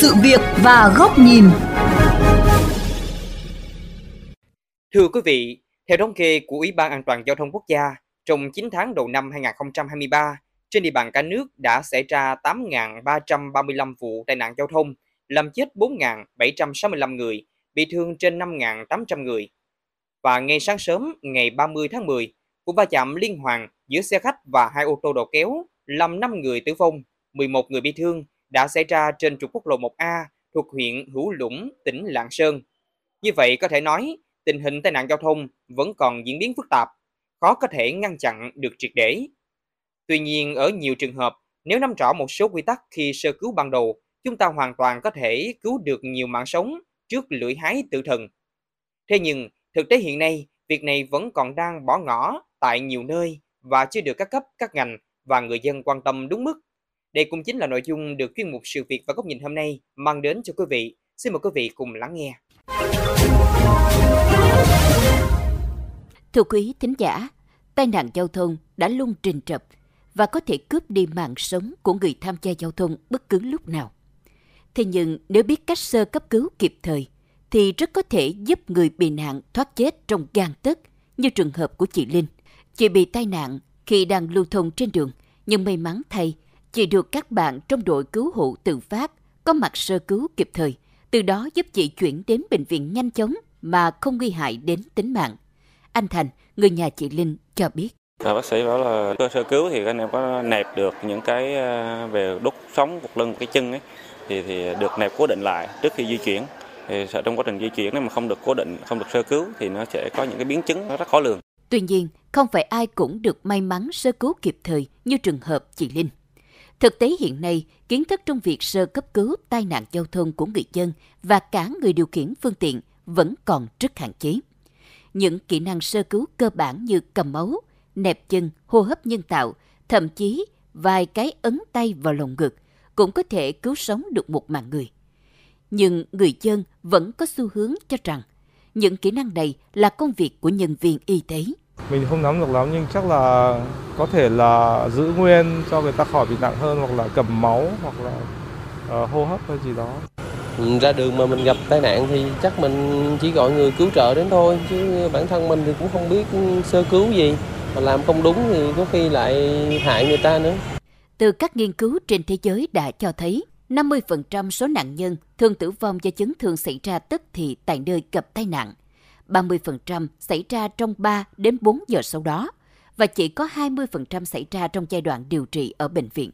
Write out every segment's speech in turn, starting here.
sự việc và góc nhìn. Thưa quý vị, theo thống kê của Ủy ban An toàn Giao thông Quốc gia, trong 9 tháng đầu năm 2023, trên địa bàn cả nước đã xảy ra 8.335 vụ tai nạn giao thông, làm chết 4.765 người, bị thương trên 5.800 người. Và ngay sáng sớm ngày 30 tháng 10, vụ va chạm liên hoàn giữa xe khách và hai ô tô đầu kéo làm 5 người tử vong, 11 người bị thương đã xảy ra trên trục quốc lộ 1A thuộc huyện Hữu Lũng, tỉnh Lạng Sơn. Như vậy có thể nói, tình hình tai nạn giao thông vẫn còn diễn biến phức tạp, khó có thể ngăn chặn được triệt để. Tuy nhiên, ở nhiều trường hợp, nếu nắm rõ một số quy tắc khi sơ cứu ban đầu, chúng ta hoàn toàn có thể cứu được nhiều mạng sống trước lưỡi hái tử thần. Thế nhưng, thực tế hiện nay, việc này vẫn còn đang bỏ ngỏ tại nhiều nơi và chưa được các cấp, các ngành và người dân quan tâm đúng mức. Đây cũng chính là nội dung được chuyên mục sự việc và góc nhìn hôm nay mang đến cho quý vị. Xin mời quý vị cùng lắng nghe. Thưa quý thính giả, tai nạn giao thông đã luôn trình trập và có thể cướp đi mạng sống của người tham gia giao thông bất cứ lúc nào. Thế nhưng nếu biết cách sơ cấp cứu kịp thời, thì rất có thể giúp người bị nạn thoát chết trong gan tấc như trường hợp của chị Linh. Chị bị tai nạn khi đang lưu thông trên đường, nhưng may mắn thay, chị được các bạn trong đội cứu hộ tự phát có mặt sơ cứu kịp thời, từ đó giúp chị chuyển đến bệnh viện nhanh chóng mà không nguy hại đến tính mạng. Anh Thành, người nhà chị Linh cho biết. À, bác sĩ bảo là cơ sơ cứu thì anh em có nẹp được những cái à, về đốt sống cục lưng cái chân ấy thì thì được nẹp cố định lại trước khi di chuyển thì sợ trong quá trình di chuyển nếu mà không được cố định không được sơ cứu thì nó sẽ có những cái biến chứng nó rất khó lường Tuy nhiên, không phải ai cũng được may mắn sơ cứu kịp thời như trường hợp chị Linh. Thực tế hiện nay, kiến thức trong việc sơ cấp cứu tai nạn giao thông của người dân và cả người điều khiển phương tiện vẫn còn rất hạn chế. Những kỹ năng sơ cứu cơ bản như cầm máu, nẹp chân, hô hấp nhân tạo, thậm chí vài cái ấn tay vào lồng ngực cũng có thể cứu sống được một mạng người. Nhưng người dân vẫn có xu hướng cho rằng những kỹ năng này là công việc của nhân viên y tế. Mình không nắm được lắm nhưng chắc là có thể là giữ nguyên cho người ta khỏi bị nặng hơn hoặc là cầm máu hoặc là uh, hô hấp hay gì đó. Ra đường mà mình gặp tai nạn thì chắc mình chỉ gọi người cứu trợ đến thôi chứ bản thân mình thì cũng không biết sơ cứu gì mà làm không đúng thì có khi lại hại người ta nữa. Từ các nghiên cứu trên thế giới đã cho thấy 50% số nạn nhân thường tử vong do chấn thương xảy ra tức thì tại nơi gặp tai nạn. 30% xảy ra trong 3 đến 4 giờ sau đó và chỉ có 20% xảy ra trong giai đoạn điều trị ở bệnh viện.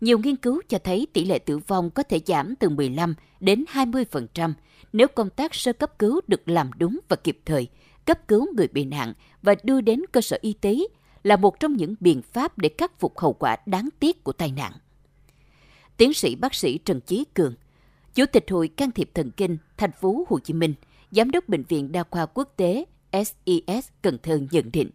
Nhiều nghiên cứu cho thấy tỷ lệ tử vong có thể giảm từ 15 đến 20% nếu công tác sơ cấp cứu được làm đúng và kịp thời, cấp cứu người bị nạn và đưa đến cơ sở y tế là một trong những biện pháp để khắc phục hậu quả đáng tiếc của tai nạn. Tiến sĩ bác sĩ Trần Chí Cường, Chủ tịch Hội can thiệp thần kinh thành phố Hồ Chí Minh, Giám đốc Bệnh viện Đa khoa Quốc tế SES Cần Thơ nhận định.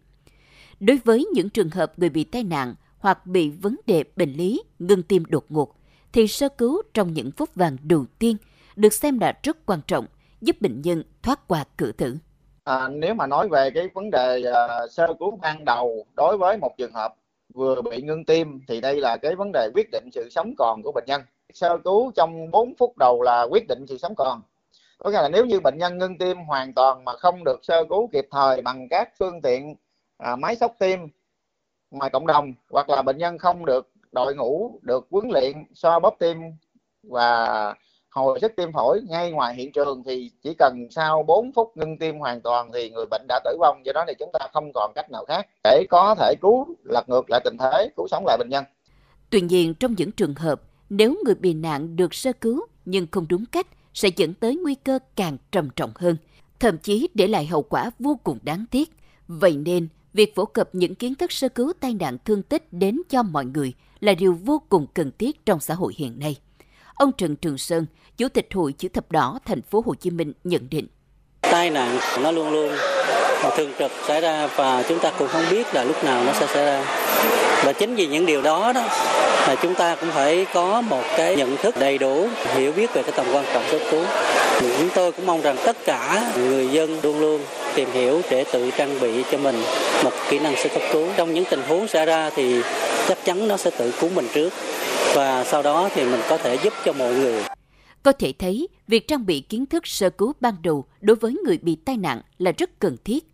Đối với những trường hợp người bị tai nạn hoặc bị vấn đề bệnh lý ngưng tim đột ngột, thì sơ cứu trong những phút vàng đầu tiên được xem là rất quan trọng, giúp bệnh nhân thoát qua cửa tử. À, nếu mà nói về cái vấn đề uh, sơ cứu ban đầu đối với một trường hợp vừa bị ngưng tim thì đây là cái vấn đề quyết định sự sống còn của bệnh nhân. Sơ cứu trong 4 phút đầu là quyết định sự sống còn. Có nghĩa là nếu như bệnh nhân ngưng tim hoàn toàn mà không được sơ cứu kịp thời bằng các phương tiện à, máy sốc tim ngoài cộng đồng hoặc là bệnh nhân không được đội ngũ được huấn luyện so bóp tim và hồi sức tim phổi ngay ngoài hiện trường thì chỉ cần sau 4 phút ngưng tim hoàn toàn thì người bệnh đã tử vong. Do đó thì chúng ta không còn cách nào khác để có thể cứu lật ngược lại tình thế cứu sống lại bệnh nhân. Tuy nhiên trong những trường hợp nếu người bị nạn được sơ cứu nhưng không đúng cách sẽ dẫn tới nguy cơ càng trầm trọng hơn, thậm chí để lại hậu quả vô cùng đáng tiếc. Vậy nên, việc phổ cập những kiến thức sơ cứu tai nạn thương tích đến cho mọi người là điều vô cùng cần thiết trong xã hội hiện nay. Ông Trần Trường Sơn, Chủ tịch Hội Chữ thập đỏ thành phố Hồ Chí Minh nhận định. Tai nạn nó luôn luôn thường trực xảy ra và chúng ta cũng không biết là lúc nào nó sẽ xảy ra. Và chính vì những điều đó đó là chúng ta cũng phải có một cái nhận thức đầy đủ, hiểu biết về cái tầm quan trọng sơ cứu. Chúng tôi cũng mong rằng tất cả người dân luôn luôn tìm hiểu để tự trang bị cho mình một kỹ năng sơ cấp cứu. Trong những tình huống xảy ra thì chắc chắn nó sẽ tự cứu mình trước và sau đó thì mình có thể giúp cho mọi người. Có thể thấy, việc trang bị kiến thức sơ cứu ban đầu đối với người bị tai nạn là rất cần thiết.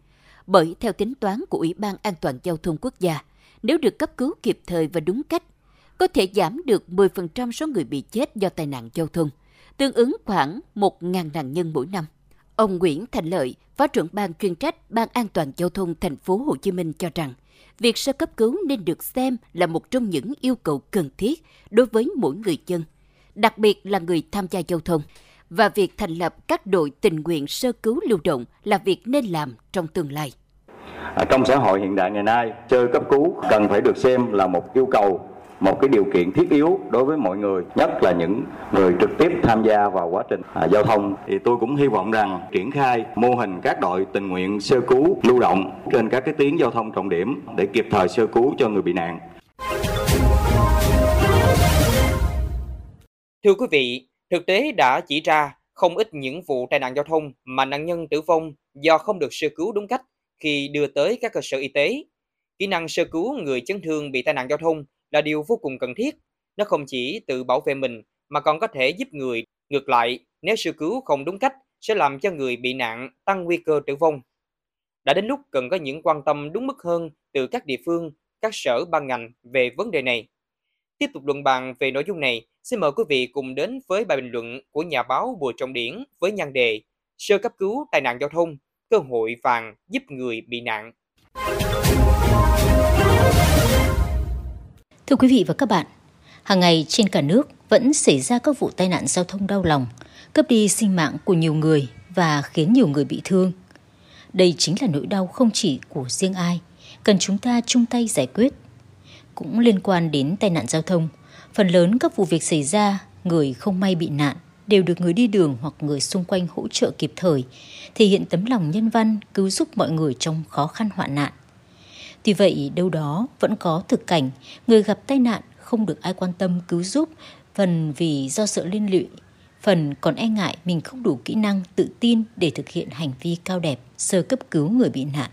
Bởi theo tính toán của Ủy ban An toàn Giao thông Quốc gia, nếu được cấp cứu kịp thời và đúng cách, có thể giảm được 10% số người bị chết do tai nạn giao thông, tương ứng khoảng 1.000 nạn nhân mỗi năm. Ông Nguyễn Thành Lợi, Phó trưởng ban chuyên trách Ban An toàn giao thông thành phố Hồ Chí Minh cho rằng, việc sơ cấp cứu nên được xem là một trong những yêu cầu cần thiết đối với mỗi người dân, đặc biệt là người tham gia giao thông. Và việc thành lập các đội tình nguyện sơ cứu lưu động là việc nên làm trong tương lai. Trong xã hội hiện đại ngày nay, chơi cấp cứu cần phải được xem là một yêu cầu một cái điều kiện thiết yếu đối với mọi người nhất là những người trực tiếp tham gia vào quá trình à, giao thông thì tôi cũng hy vọng rằng triển khai mô hình các đội tình nguyện sơ cứu lưu động trên các cái tuyến giao thông trọng điểm để kịp thời sơ cứu cho người bị nạn. Thưa quý vị, thực tế đã chỉ ra không ít những vụ tai nạn giao thông mà nạn nhân tử vong do không được sơ cứu đúng cách khi đưa tới các cơ sở y tế. Kỹ năng sơ cứu người chấn thương bị tai nạn giao thông là điều vô cùng cần thiết. Nó không chỉ tự bảo vệ mình mà còn có thể giúp người. Ngược lại, nếu sơ cứu không đúng cách sẽ làm cho người bị nạn tăng nguy cơ tử vong. Đã đến lúc cần có những quan tâm đúng mức hơn từ các địa phương, các sở ban ngành về vấn đề này. Tiếp tục luận bàn về nội dung này, xin mời quý vị cùng đến với bài bình luận của nhà báo Bùi Trọng Điển với nhan đề Sơ cấp cứu tai nạn giao thông, cơ hội vàng giúp người bị nạn. Thưa quý vị và các bạn, hàng ngày trên cả nước vẫn xảy ra các vụ tai nạn giao thông đau lòng, cướp đi sinh mạng của nhiều người và khiến nhiều người bị thương. Đây chính là nỗi đau không chỉ của riêng ai, cần chúng ta chung tay giải quyết. Cũng liên quan đến tai nạn giao thông, phần lớn các vụ việc xảy ra, người không may bị nạn đều được người đi đường hoặc người xung quanh hỗ trợ kịp thời, thể hiện tấm lòng nhân văn cứu giúp mọi người trong khó khăn hoạn nạn. Tuy vậy, đâu đó vẫn có thực cảnh người gặp tai nạn không được ai quan tâm cứu giúp, phần vì do sợ liên lụy, phần còn e ngại mình không đủ kỹ năng tự tin để thực hiện hành vi cao đẹp sơ cấp cứu người bị nạn.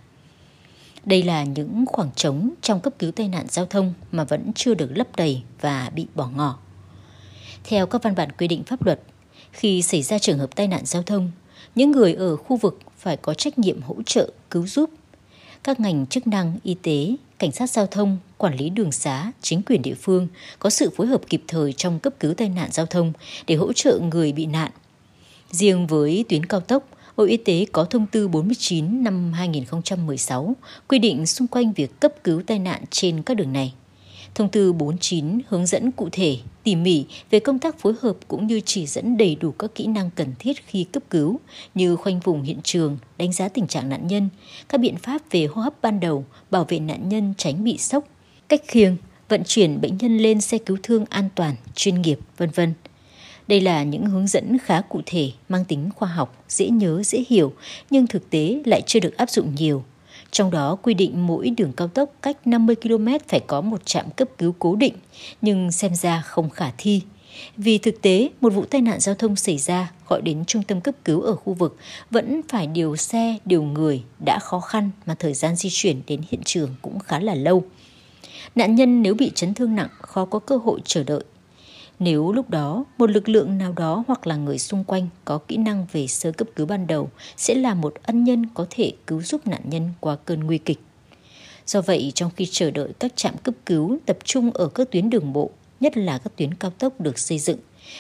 Đây là những khoảng trống trong cấp cứu tai nạn giao thông mà vẫn chưa được lấp đầy và bị bỏ ngỏ. Theo các văn bản quy định pháp luật, khi xảy ra trường hợp tai nạn giao thông, những người ở khu vực phải có trách nhiệm hỗ trợ cứu giúp các ngành chức năng y tế, cảnh sát giao thông, quản lý đường xá, chính quyền địa phương có sự phối hợp kịp thời trong cấp cứu tai nạn giao thông để hỗ trợ người bị nạn. Riêng với tuyến cao tốc, Bộ Y tế có thông tư 49 năm 2016 quy định xung quanh việc cấp cứu tai nạn trên các đường này. Thông tư 49 hướng dẫn cụ thể, tỉ mỉ về công tác phối hợp cũng như chỉ dẫn đầy đủ các kỹ năng cần thiết khi cấp cứu như khoanh vùng hiện trường, đánh giá tình trạng nạn nhân, các biện pháp về hô hấp ban đầu, bảo vệ nạn nhân tránh bị sốc, cách khiêng, vận chuyển bệnh nhân lên xe cứu thương an toàn, chuyên nghiệp, vân vân. Đây là những hướng dẫn khá cụ thể, mang tính khoa học, dễ nhớ, dễ hiểu, nhưng thực tế lại chưa được áp dụng nhiều. Trong đó quy định mỗi đường cao tốc cách 50 km phải có một trạm cấp cứu cố định, nhưng xem ra không khả thi. Vì thực tế, một vụ tai nạn giao thông xảy ra gọi đến trung tâm cấp cứu ở khu vực vẫn phải điều xe, điều người đã khó khăn mà thời gian di chuyển đến hiện trường cũng khá là lâu. Nạn nhân nếu bị chấn thương nặng khó có cơ hội chờ đợi nếu lúc đó một lực lượng nào đó hoặc là người xung quanh có kỹ năng về sơ cấp cứu ban đầu sẽ là một ân nhân có thể cứu giúp nạn nhân qua cơn nguy kịch. Do vậy, trong khi chờ đợi các trạm cấp cứu tập trung ở các tuyến đường bộ, nhất là các tuyến cao tốc được xây dựng,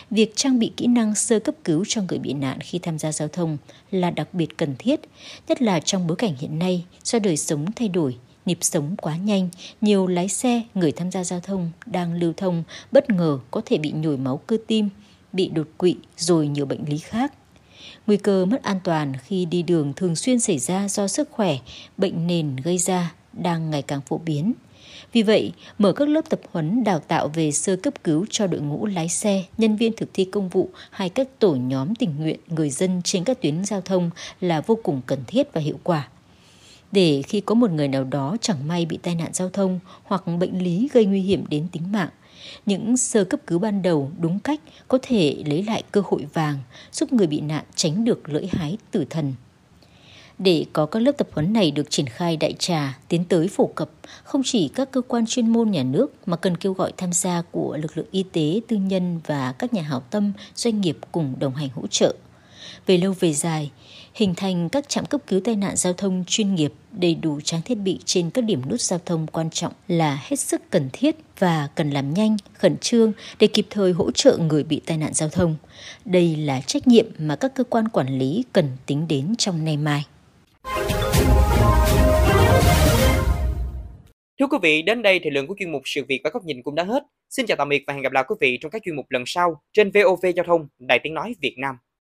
việc trang bị kỹ năng sơ cấp cứu cho người bị nạn khi tham gia giao thông là đặc biệt cần thiết, nhất là trong bối cảnh hiện nay do đời sống thay đổi, nhịp sống quá nhanh, nhiều lái xe, người tham gia giao thông đang lưu thông bất ngờ có thể bị nhồi máu cơ tim, bị đột quỵ rồi nhiều bệnh lý khác. Nguy cơ mất an toàn khi đi đường thường xuyên xảy ra do sức khỏe, bệnh nền gây ra đang ngày càng phổ biến. Vì vậy, mở các lớp tập huấn đào tạo về sơ cấp cứu cho đội ngũ lái xe, nhân viên thực thi công vụ hay các tổ nhóm tình nguyện người dân trên các tuyến giao thông là vô cùng cần thiết và hiệu quả để khi có một người nào đó chẳng may bị tai nạn giao thông hoặc bệnh lý gây nguy hiểm đến tính mạng, những sơ cấp cứu ban đầu đúng cách có thể lấy lại cơ hội vàng, giúp người bị nạn tránh được lưỡi hái tử thần. Để có các lớp tập huấn này được triển khai đại trà, tiến tới phổ cập, không chỉ các cơ quan chuyên môn nhà nước mà cần kêu gọi tham gia của lực lượng y tế, tư nhân và các nhà hảo tâm, doanh nghiệp cùng đồng hành hỗ trợ. Về lâu về dài, hình thành các trạm cấp cứu tai nạn giao thông chuyên nghiệp đầy đủ trang thiết bị trên các điểm nút giao thông quan trọng là hết sức cần thiết và cần làm nhanh, khẩn trương để kịp thời hỗ trợ người bị tai nạn giao thông. Đây là trách nhiệm mà các cơ quan quản lý cần tính đến trong nay mai. Thưa quý vị, đến đây thì lượng của chuyên mục sự việc và góc nhìn cũng đã hết. Xin chào tạm biệt và hẹn gặp lại quý vị trong các chuyên mục lần sau trên VOV Giao thông, Đài Tiếng Nói Việt Nam.